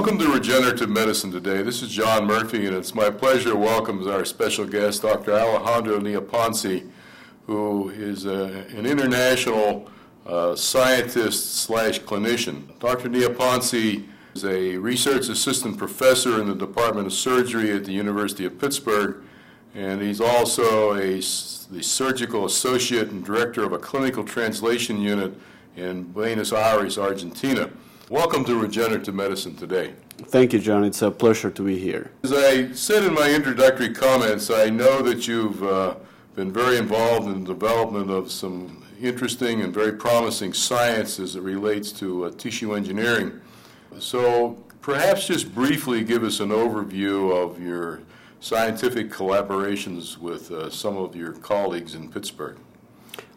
Welcome to Regenerative Medicine today. This is John Murphy, and it's my pleasure to welcome our special guest, Dr. Alejandro Nieponice, who is a, an international uh, scientist slash clinician. Dr. Nieponice is a research assistant professor in the Department of Surgery at the University of Pittsburgh, and he's also a, the surgical associate and director of a clinical translation unit in Buenos Aires, Argentina. Welcome to Regenerative Medicine today. Thank you, John. It's a pleasure to be here. As I said in my introductory comments, I know that you've uh, been very involved in the development of some interesting and very promising science as it relates to uh, tissue engineering. So perhaps just briefly give us an overview of your scientific collaborations with uh, some of your colleagues in Pittsburgh.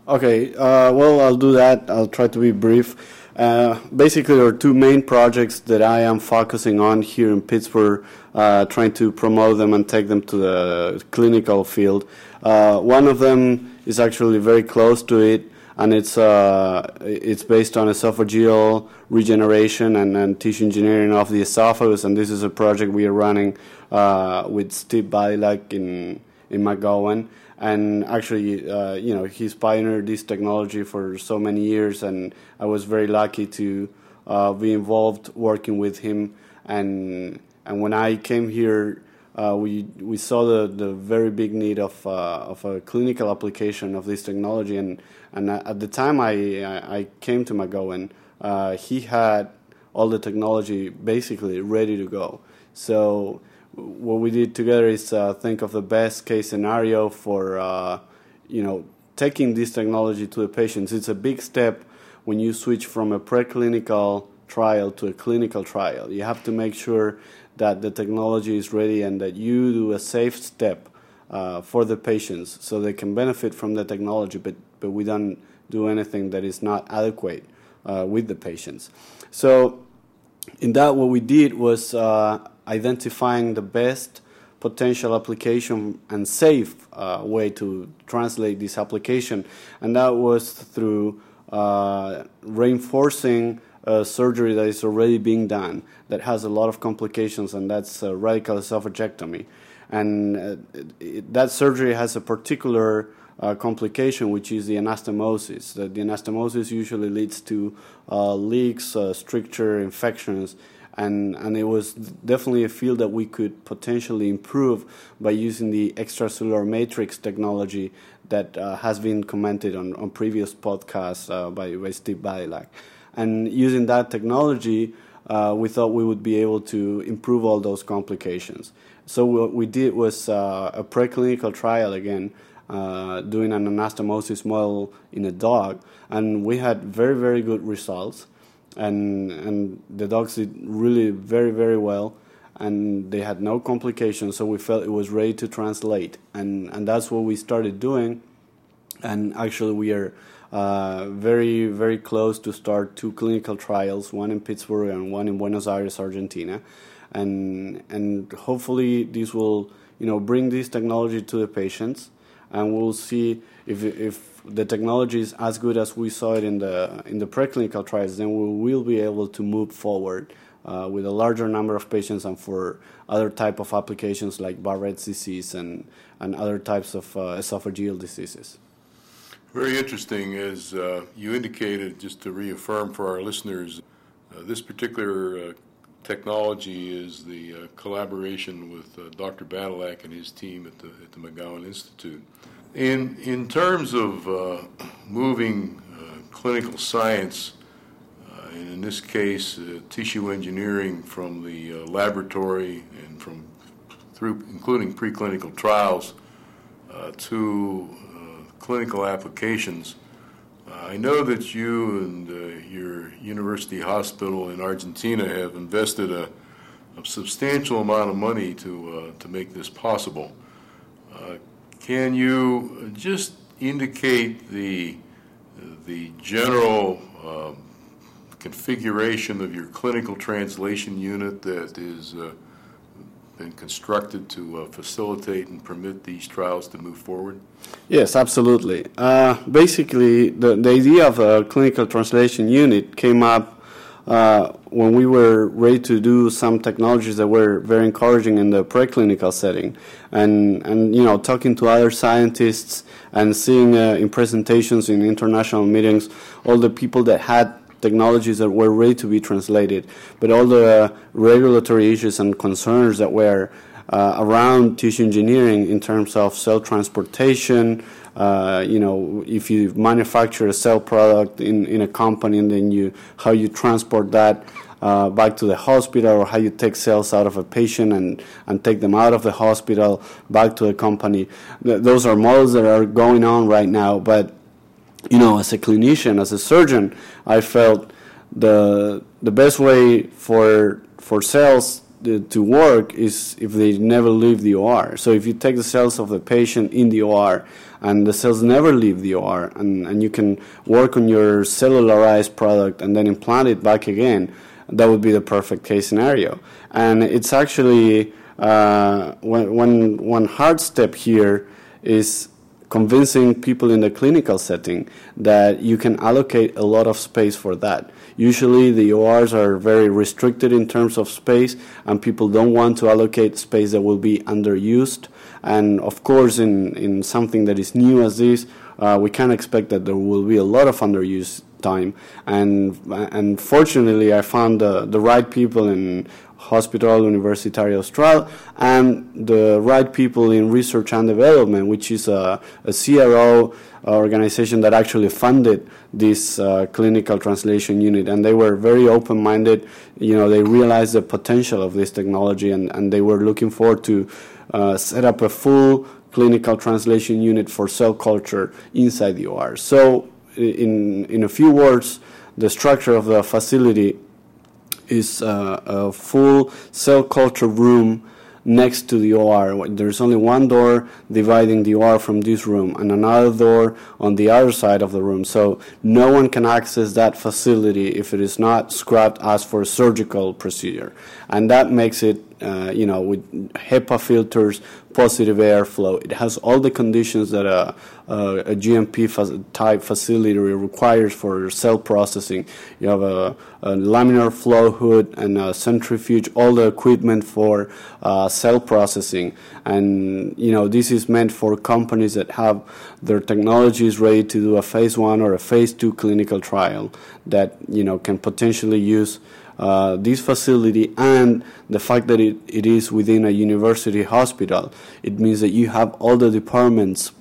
Okay, uh, well, I'll do that. I'll try to be brief. Uh, basically, there are two main projects that I am focusing on here in Pittsburgh, uh, trying to promote them and take them to the clinical field. Uh, one of them is actually very close to it, and it's uh, it's based on esophageal regeneration and, and, tissue engineering of the esophagus. And this is a project we are running uh, with Steve Badylak in in McGowan and actually, uh, you know, he's pioneered this technology for so many years, and I was very lucky to uh, be involved working with him. And and when I came here, uh, we we saw the, the very big need of uh, of a clinical application of this technology, and and at the time I I came to McGowan, uh, he had all the technology basically ready to go. So what we did together is uh, think of the best case scenario for uh, you know taking this technology to the patients. It's a big step when you switch from a preclinical trial to a clinical trial. You have to make sure that the technology is ready and that you do a safe step uh, for the patients so they can benefit from the technology, but, but we don't do anything that is not adequate uh, with the patients. So, in that, what we did was uh, identifying the best potential application and safe uh, way to translate this application, and that was through uh, reinforcing a surgery that is already being done that has a lot of complications, and that's radical esophagectomy. And uh, it, that surgery has a particular uh, complication, which is the anastomosis. The, the anastomosis usually leads to uh, leaks, uh, stricture, infections, and and it was definitely a field that we could potentially improve by using the extracellular matrix technology that uh, has been commented on on previous podcasts uh, by, by Steve Badylak. And using that technology, uh, we thought we would be able to improve all those complications. So what we did was uh, a preclinical trial again, uh, doing an anastomosis model in a dog, and we had very very good results and and the dogs did really very very well and they had no complications so we felt it was ready to translate. And and that's what we started doing. And actually we are uh, very very close to start two clinical trials one in Pittsburgh and one in Buenos Aires Argentina. And and hopefully this will you know bring this technology to the patients and we'll see if if the technology is as good as we saw it in the in the preclinical trials, then we will be able to move forward uh, with a larger number of patients and for other type of applications like Barrett's disease and and other types of uh, esophageal diseases. Very interesting, as uh, you indicated, just to reaffirm for our listeners, uh, this particular uh, technology is the uh, collaboration with Dr. Badylak and his team at the at the McGowan Institute. In, in terms of uh, moving uh, clinical science, uh, and in this case, uh, tissue engineering from the uh, laboratory and from through including preclinical trials uh, to clinical applications, I know that you and your university hospital in Argentina have invested a, a substantial amount of money to to make this possible. Can you just indicate the, the general um, configuration of your clinical translation unit that is uh, been constructed to uh, facilitate and permit these trials to move forward? Yes, absolutely. Uh, basically, the, the idea of a clinical translation unit came up uh, when we were ready to do some technologies that were very encouraging in the preclinical setting, and and you know talking to other scientists and seeing uh, in presentations in international meetings all the people that had technologies that were ready to be translated, but all the uh, regulatory issues and concerns that were uh, around tissue engineering in terms of cell transportation. Uh, you know, if you manufacture a cell product in, in a company and then you how you transport that uh, back to the hospital or how you take cells out of a patient and, and take them out of the hospital back to the company. Th- those are models that are going on right now. But, you know, as a clinician, as a surgeon, I felt the, the best way for, for cells to work is if they never leave the OR. So if you take the cells of the patient in the OR and the cells never leave the OR and, and you can work on your cellularized product and then implant it back again, that would be the perfect case scenario. And it's actually uh, one, one, one hard step here is convincing people in the clinical setting that you can allocate a lot of space for that. Usually, the ORs are very restricted in terms of space, and people don't want to allocate space that will be underused. And of course, in, in something that is new as this, uh, we can expect that there will be a lot of underuse time. And and fortunately, I found the, the right people in Hospital Universitario Austral, and the right people in research and development, which is a, a CRO organization that actually funded this uh, clinical translation unit. And they were very open minded. You know, they realized the potential of this technology, and, and they were looking forward to uh, set up a full clinical translation unit for cell culture inside the OR. So, in, in a few words, the structure of the facility is uh, a full cell culture room next to the OR. There's only one door dividing the OR from this room and another door on the other side of the room. So no one can access that facility if it is not scrubbed as for a surgical procedure. And that makes it uh, you know, with HEPA filters, positive airflow. It has all the conditions that a, a, a GMP fa- type facility requires for cell processing. You have a, a, laminar flow hood and a centrifuge, all the equipment for uh, cell processing. And, you know, this is meant for companies that have their technologies ready to do a phase one or a phase two clinical trial that, you know, can potentially use uh, this facility and the fact that it, it is within a university hospital, it means that you have all the departments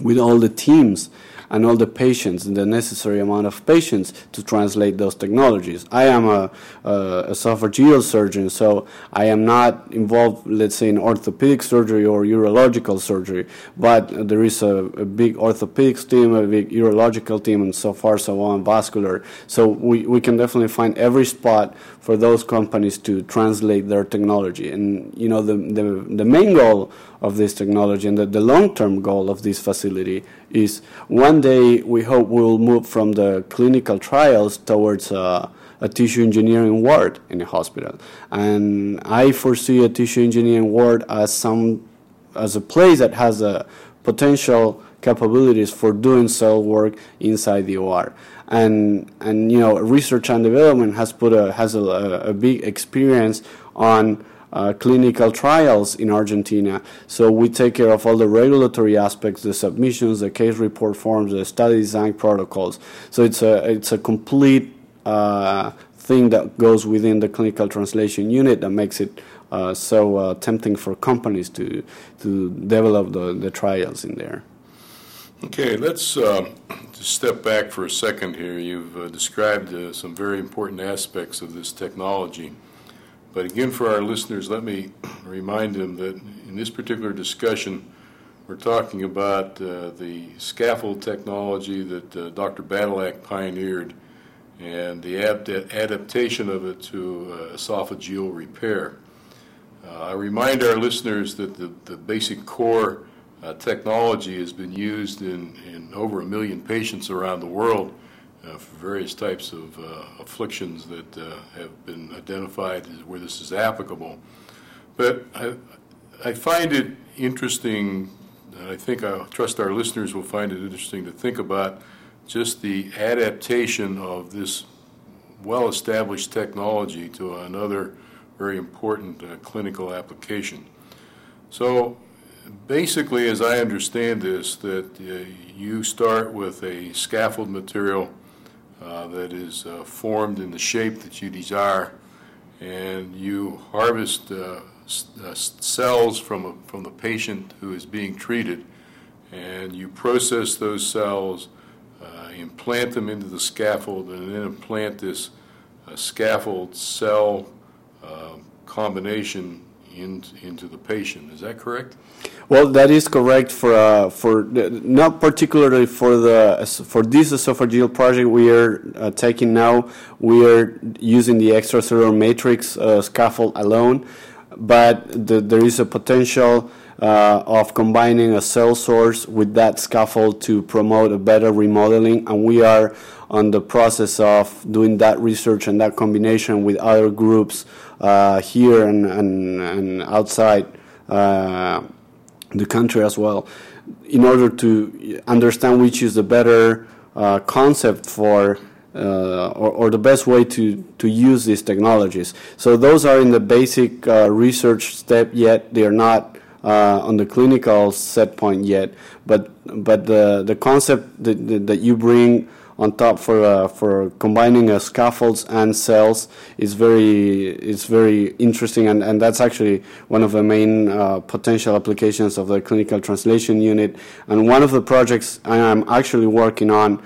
with all the teams and all the patients and the necessary amount of patients to translate those technologies. I am a, a, esophageal surgeon, so I am not involved, let's say, in orthopedic surgery or urological surgery, but there is a, a big orthopedics team, a big urological team, and so far, so on, vascular. So we, we can definitely find every spot for those companies to translate their technology. And, you know, the, the, the main goal of this technology and the, the long-term goal of this facility is one day we hope we'll move from the clinical trials towards uh, a tissue engineering ward in a hospital. And I foresee a tissue engineering ward as some as a place that has a potential capabilities for doing cell work inside the OR. And and you know research and development has put a has a, a big experience on uh, clinical trials in Argentina. So we take care of all the regulatory aspects, the submissions, the case report forms, the study design protocols. So it's a it's a complete uh, thing that goes within the clinical translation unit that makes it uh, so uh, tempting for companies to to develop the, the trials in there. Okay, let's uh, step back for a second here. You've uh, described uh, some very important aspects of this technology. But again, for our listeners, let me remind them that in this particular discussion, we're talking about uh, the scaffold technology that uh, Dr. Badylak pioneered and the adaptation of it to uh, esophageal repair. Uh, I remind our listeners that the, the basic core uh, technology has been used in, in over a million patients around the world uh, for various types of uh, afflictions that uh, have been identified where this is applicable. But I, I find it interesting, and I think I trust our listeners will find it interesting to think about just the adaptation of this well established technology to another very important uh, clinical application. So basically, as I understand this, that uh, you start with a scaffold material uh, that is uh, formed in the shape that you desire, and you harvest uh, uh, cells from, a, from the patient who is being treated, and you process those cells, implant them into the scaffold, and then implant this scaffold cell combination in, into the patient. Is that correct? Well, that is correct for uh, for not particularly for the for this esophageal project we are uh, taking now. We are using the extracellular matrix uh, scaffold alone but the, there is a potential uh, of combining a cell source with that scaffold to promote a better remodeling, and we are on the process of doing that research and that combination with other groups here and, and, and outside uh, the country as well, in order to understand which is the better uh, concept for uh, or, or, the best way to, to use these technologies. So those are in the basic uh, research step yet. They are not uh, on the clinical set point yet. But but the the concept that, that you bring on top for uh, for combining uh, scaffolds and cells is very is very interesting and, and that's actually one of the main uh, potential applications of the clinical translation unit and one of the projects I am actually working on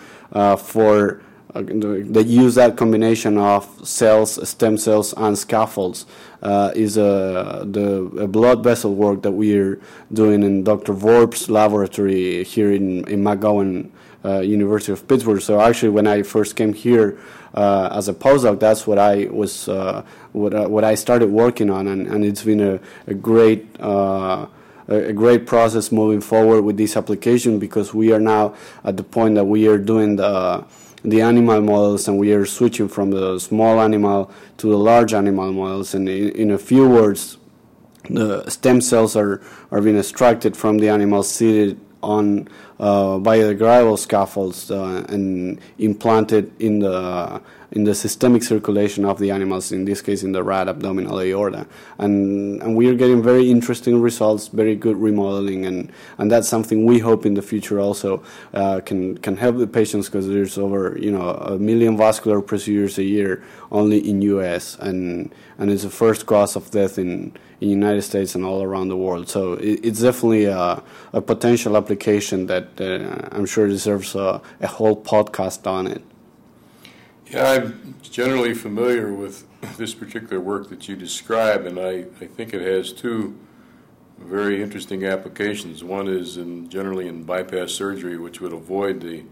for uh, that use that combination of cells, stem cells, and scaffolds uh, is uh, the blood vessel work that we are doing in Dr. Vorp's laboratory here in, in McGowan uh, University of Pittsburgh. So actually, when I first came here uh, as a postdoc, that's what I was uh, what what I started working on, and, and it's been a, a great a great process moving forward with this application because we are now at the point that we are doing the the animal models and we are switching from the small animal to the large animal models and in, in a few words the stem cells are, are being extracted from the animals seated on uh, biodegradable scaffolds uh, and implanted in the in the systemic circulation of the animals, in this case in the rat abdominal aorta. And, and we are getting very interesting results, very good remodeling, and, and that's something we hope in the future also uh, can, can help the patients because there's over you know a million vascular procedures a year only in U.S. and and it's the first cause of death in in United States and all around the world. So it, it's definitely a, a, potential application that uh, I'm sure deserves a, a whole podcast on it. Yeah, I'm generally familiar with this particular work that you describe, and I, I think it has two very interesting applications. One is in generally in bypass surgery, which would avoid the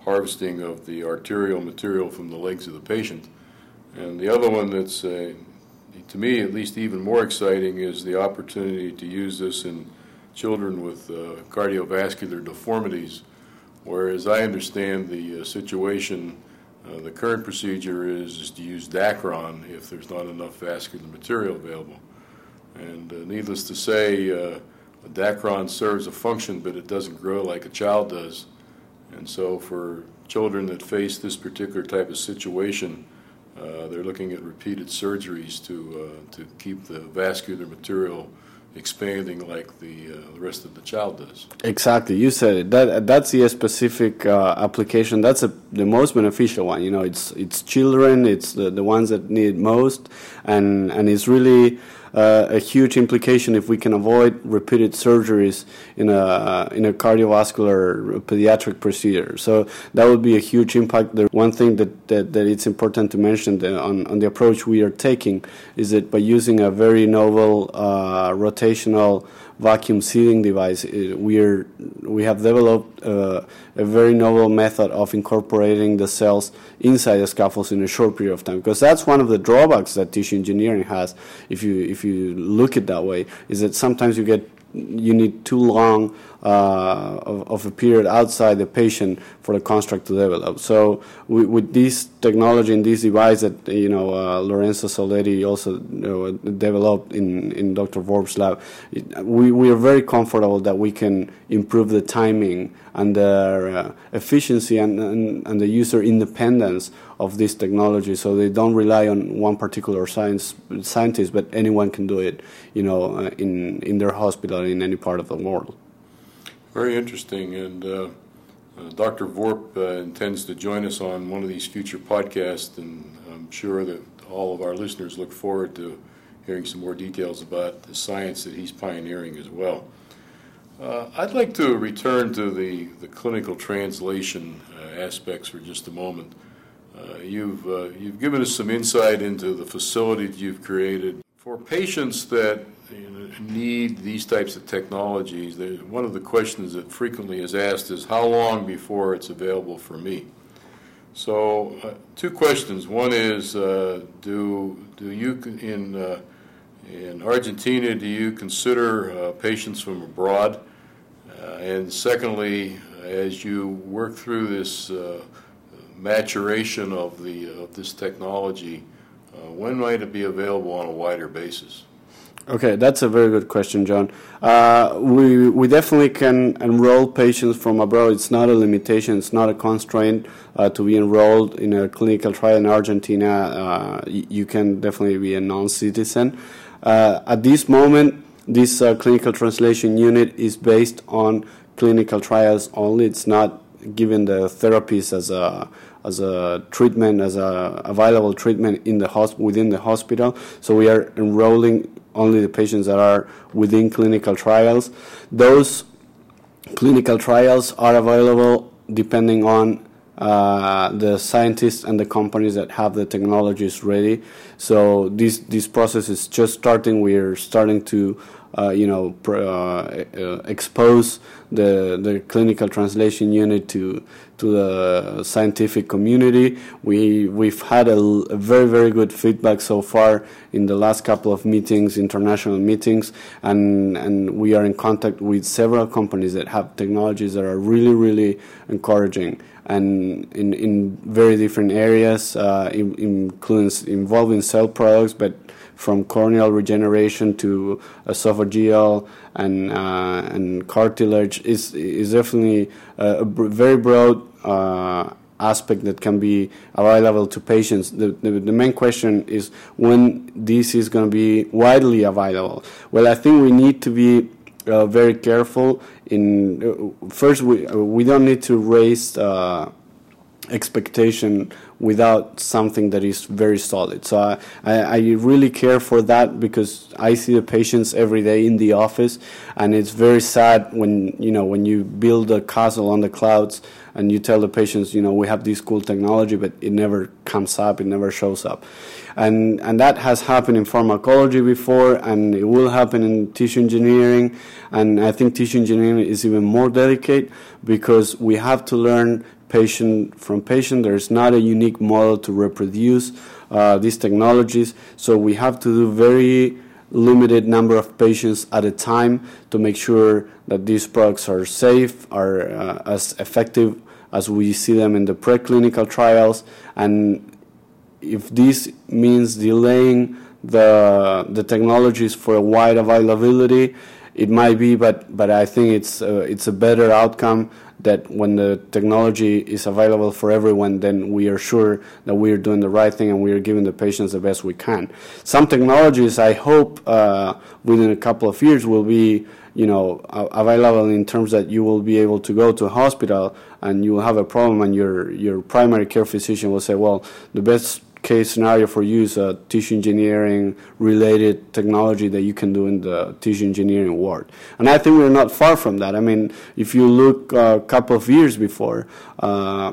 harvesting of the arterial material from the legs of the patient. And the other one that's, uh, to me at least, even more exciting is the opportunity to use this in children with uh, cardiovascular deformities, where, as I understand the uh, situation, uh, the current procedure is, is to use Dacron if there's not enough vascular material available. And uh, needless to say, uh, Dacron serves a function, but it doesn't grow like a child does. And so, for children that face this particular type of situation, uh, they're looking at repeated surgeries to uh, to keep the vascular material expanding like the, uh, the rest of the child does. Exactly, you said it. That that's the specific uh, application. That's a, the most beneficial one. You know, it's it's children. It's the, the ones that need most, and and it's really uh, a huge implication if we can avoid repeated surgeries in a in a cardiovascular pediatric procedure. So that would be a huge impact. The one thing that, that, that it's important to mention on, on the approach we are taking is that by using a very novel uh, rotational vacuum sealing device, we are we have developed uh, a very novel method of incorporating the cells inside the scaffolds in a short period of time. Because that's one of the drawbacks that tissue engineering has. If you if you look at that way, is that sometimes you get you need too long uh, of, of, a period outside the patient for the construct to develop. So we, with this technology and this device that you know uh, Lorenzo Soletti also you know, developed in, in Dr. Vorp's lab, we, we are very comfortable that we can improve the timing and the uh, efficiency and, and, and, the user independence of this technology, so they don't rely on one particular science scientist, but anyone can do it, you know, uh, in in their hospital in any part of the world. Very interesting, and uh, uh, Dr. Vorp uh, intends to join us on one of these future podcasts, and I'm sure that all of our listeners look forward to hearing some more details about the science that he's pioneering as well. Uh, I'd like to return to the, the clinical translation uh, aspects for just a moment. Uh, you've, you've given us some insight into the facility that you've created. For patients that need these types of technologies, one of the questions that frequently is asked is how long before it's available for me? So, uh, two questions. One is, uh, do do you in uh, in Argentina do you consider uh, patients from abroad? Uh, and secondly, as you work through this uh, maturation of the of this technology, when might it be available on a wider basis? Okay, that's a very good question, John. Uh, we we definitely can enroll patients from abroad. It's not a limitation. It's not a constraint uh, to be enrolled in a clinical trial in Argentina. Uh, you can definitely be a non-citizen. Uh, at this moment, this uh, clinical translation unit is based on clinical trials only. It's not given the therapies as a as a treatment, as a available treatment in the hosp- within the hospital. So we are enrolling only the patients that are within clinical trials. Those clinical trials are available depending on uh, the scientists and the companies that have the technologies ready. So this this process is just starting. We're starting to uh, you know, uh, uh, expose the the clinical translation unit to to the scientific community. We we've had a, a, very very good feedback so far in the last couple of meetings, international meetings, and and we are in contact with several companies that have technologies that are really really encouraging and in in very different areas, uh, in, including involving cell products, but from corneal regeneration to esophageal and uh, and cartilage is is definitely a, very broad uh, aspect that can be available to patients. The, the, the main question is when this is going to be widely available. Well, I think we need to be uh, very careful. In uh, first, we we don't need to raise uh, expectation without something that is very solid. So I, I, really care for that because I see the patients every day in the office, and it's very sad when you know when you build a castle on the clouds and you tell the patients, you know, we have this cool technology, but it never comes up, it never shows up. And, and that has happened in pharmacology before, and it will happen in tissue engineering. And I think tissue engineering is even more delicate because we have to learn patient from patient. There's not a unique model to reproduce uh, these technologies, so we have to do very limited number of patients at a time to make sure that these products are safe, are uh, as effective as we see them in the preclinical trials, and if this means delaying the the technologies for a wide availability, it might be, but but I think it's uh, it's a better outcome that when the technology is available for everyone, then we are sure that we are doing the right thing and we are giving the patients the best we can. Some technologies, I hope, uh, within a couple of years, will be you know available in terms that you will be able to go to a hospital and you will have a problem and your your primary care physician will say, well, the best case scenario for you is a tissue engineering related technology that you can do in the tissue engineering ward. And I think we're not far from that. I mean, if you look a couple of years before, uh,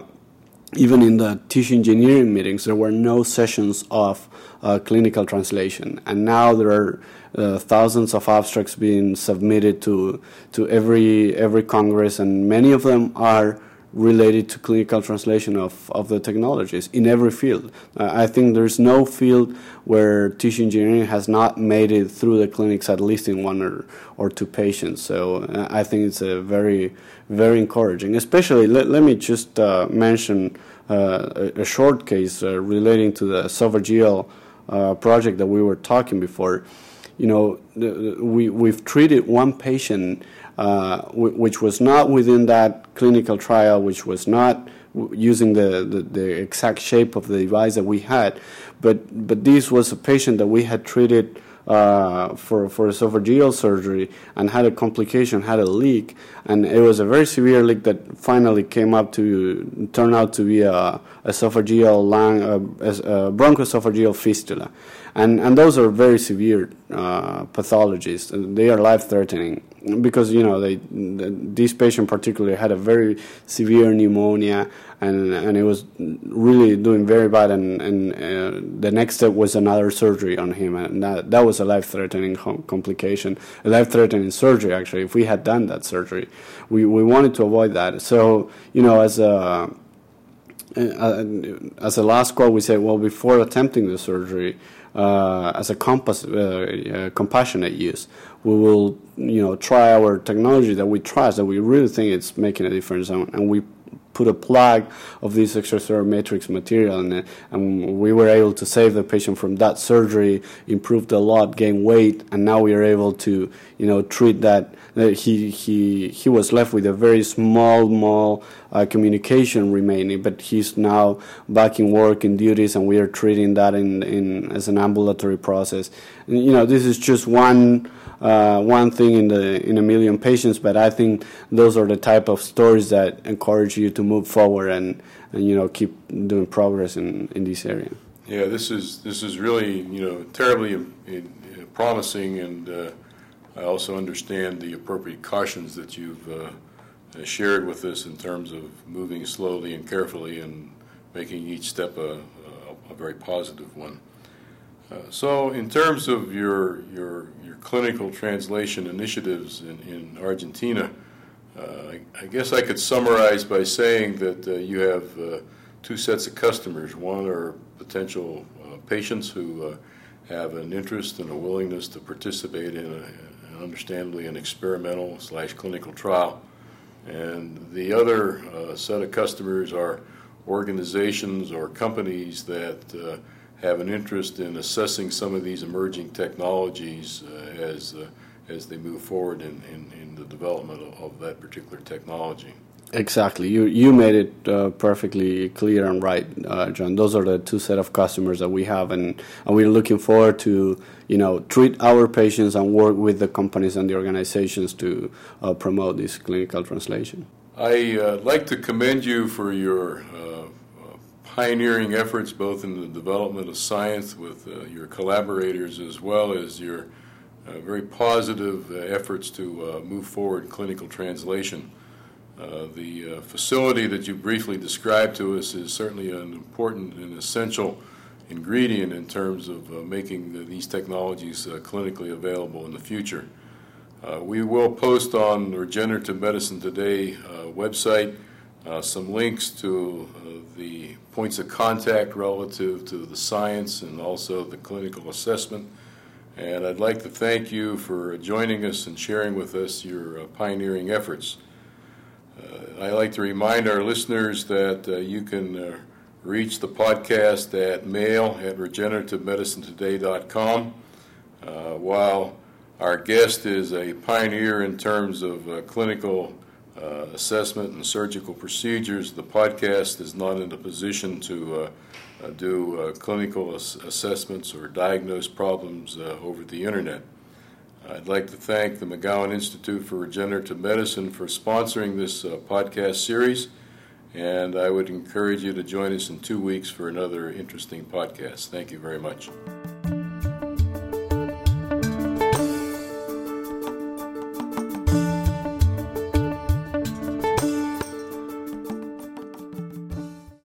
even in the tissue engineering meetings, there were no sessions of uh, clinical translation. And now there are uh, thousands of abstracts being submitted to, to every, every Congress, and many of them are related to clinical translation of, of the technologies in every field. Uh, I think there's no field where tissue engineering has not made it through the clinics at least in one or, or two patients. So uh, I think it's a very, very encouraging. Especially, let, let me just uh, mention uh, a, a, short case uh, relating to the esophageal uh, project that we were talking before. You know, we, we've treated one patient uh, w- which was not within that clinical trial, which was not using the, the, the, exact shape of the device that we had. But, but this was a patient that we had treated uh, for, for esophageal surgery and had a complication, had a leak. And it was a very severe leak that finally came up to turn out to be a esophageal lung, a, a bronchoesophageal fistula. And, and those are very severe uh, pathologies. They are life threatening because you know they, this patient particularly had a very severe pneumonia and and it was really doing very bad and and uh, the next step was another surgery on him and that that was a life threatening complication a life threatening surgery actually. If we had done that surgery we we wanted to avoid that. So you know as a uh, as a last call, we say, well, before attempting the surgery, uh, as a compass, uh, uh, compassionate use, we will, you know, try our technology that we trust, that we really think it's making a difference, and, and we put a plug of this extracellular matrix material in it, and we were able to save the patient from that surgery, improved a lot, gain weight, and now we are able to, you know, treat that. He he he was left with a very small, small uh, communication remaining, but he's now back in work in duties, and we are treating that in in as an ambulatory process. And, you know, this is just one uh, one thing in the in a million patients, but I think those are the type of stories that encourage you to move forward and, and you know keep doing progress in, in this area. Yeah, this is this is really you know terribly uh, promising, and uh, I also understand the appropriate cautions that you've uh, shared with us in terms of moving slowly and carefully and making each step a, a, a very positive one. Uh, so, in terms of your your your clinical translation initiatives in, in Argentina, uh, I, I, guess I could summarize by saying that uh, you have uh, two sets of customers. One are potential uh, patients who have an interest and a willingness to participate in, a, understandably an experimental slash clinical trial, and the other set of customers are organizations or companies that have an interest in assessing some of these emerging technologies uh, as uh, as they move forward in, in, in the development of, of, that particular technology. Exactly. You you made it uh, perfectly clear and right, uh, John. Those are the two set of customers that we have, and, and we're looking forward to you know treat our patients and work with the companies and the organizations to uh, promote this clinical translation. I uh, like to commend you for your pioneering efforts both in the development of science with uh, your collaborators as well as your uh, very positive uh, efforts to uh, move forward clinical translation. Uh, the facility that you briefly described to us is certainly an important and essential ingredient in terms of making the, these technologies clinically available in the future. we will post on the Regenerative Medicine Today website uh, some links to uh, the points of contact relative to the science and also the clinical assessment. And I'd like to thank you for joining us and sharing with us your uh, pioneering efforts. Uh, I'd like to remind our listeners that uh, you can uh, reach the podcast at mail at regenerativemedicinetoday.com. while our guest is a pioneer in terms of clinical uh, assessment and surgical procedures. The podcast is not in a position to uh, uh, do uh, clinical ass- assessments or diagnose problems uh, over the internet. I'd like to thank the McGowan Institute for Regenerative Medicine for sponsoring this uh, podcast series, and I would encourage you to join us in two weeks for another interesting podcast. Thank you very much.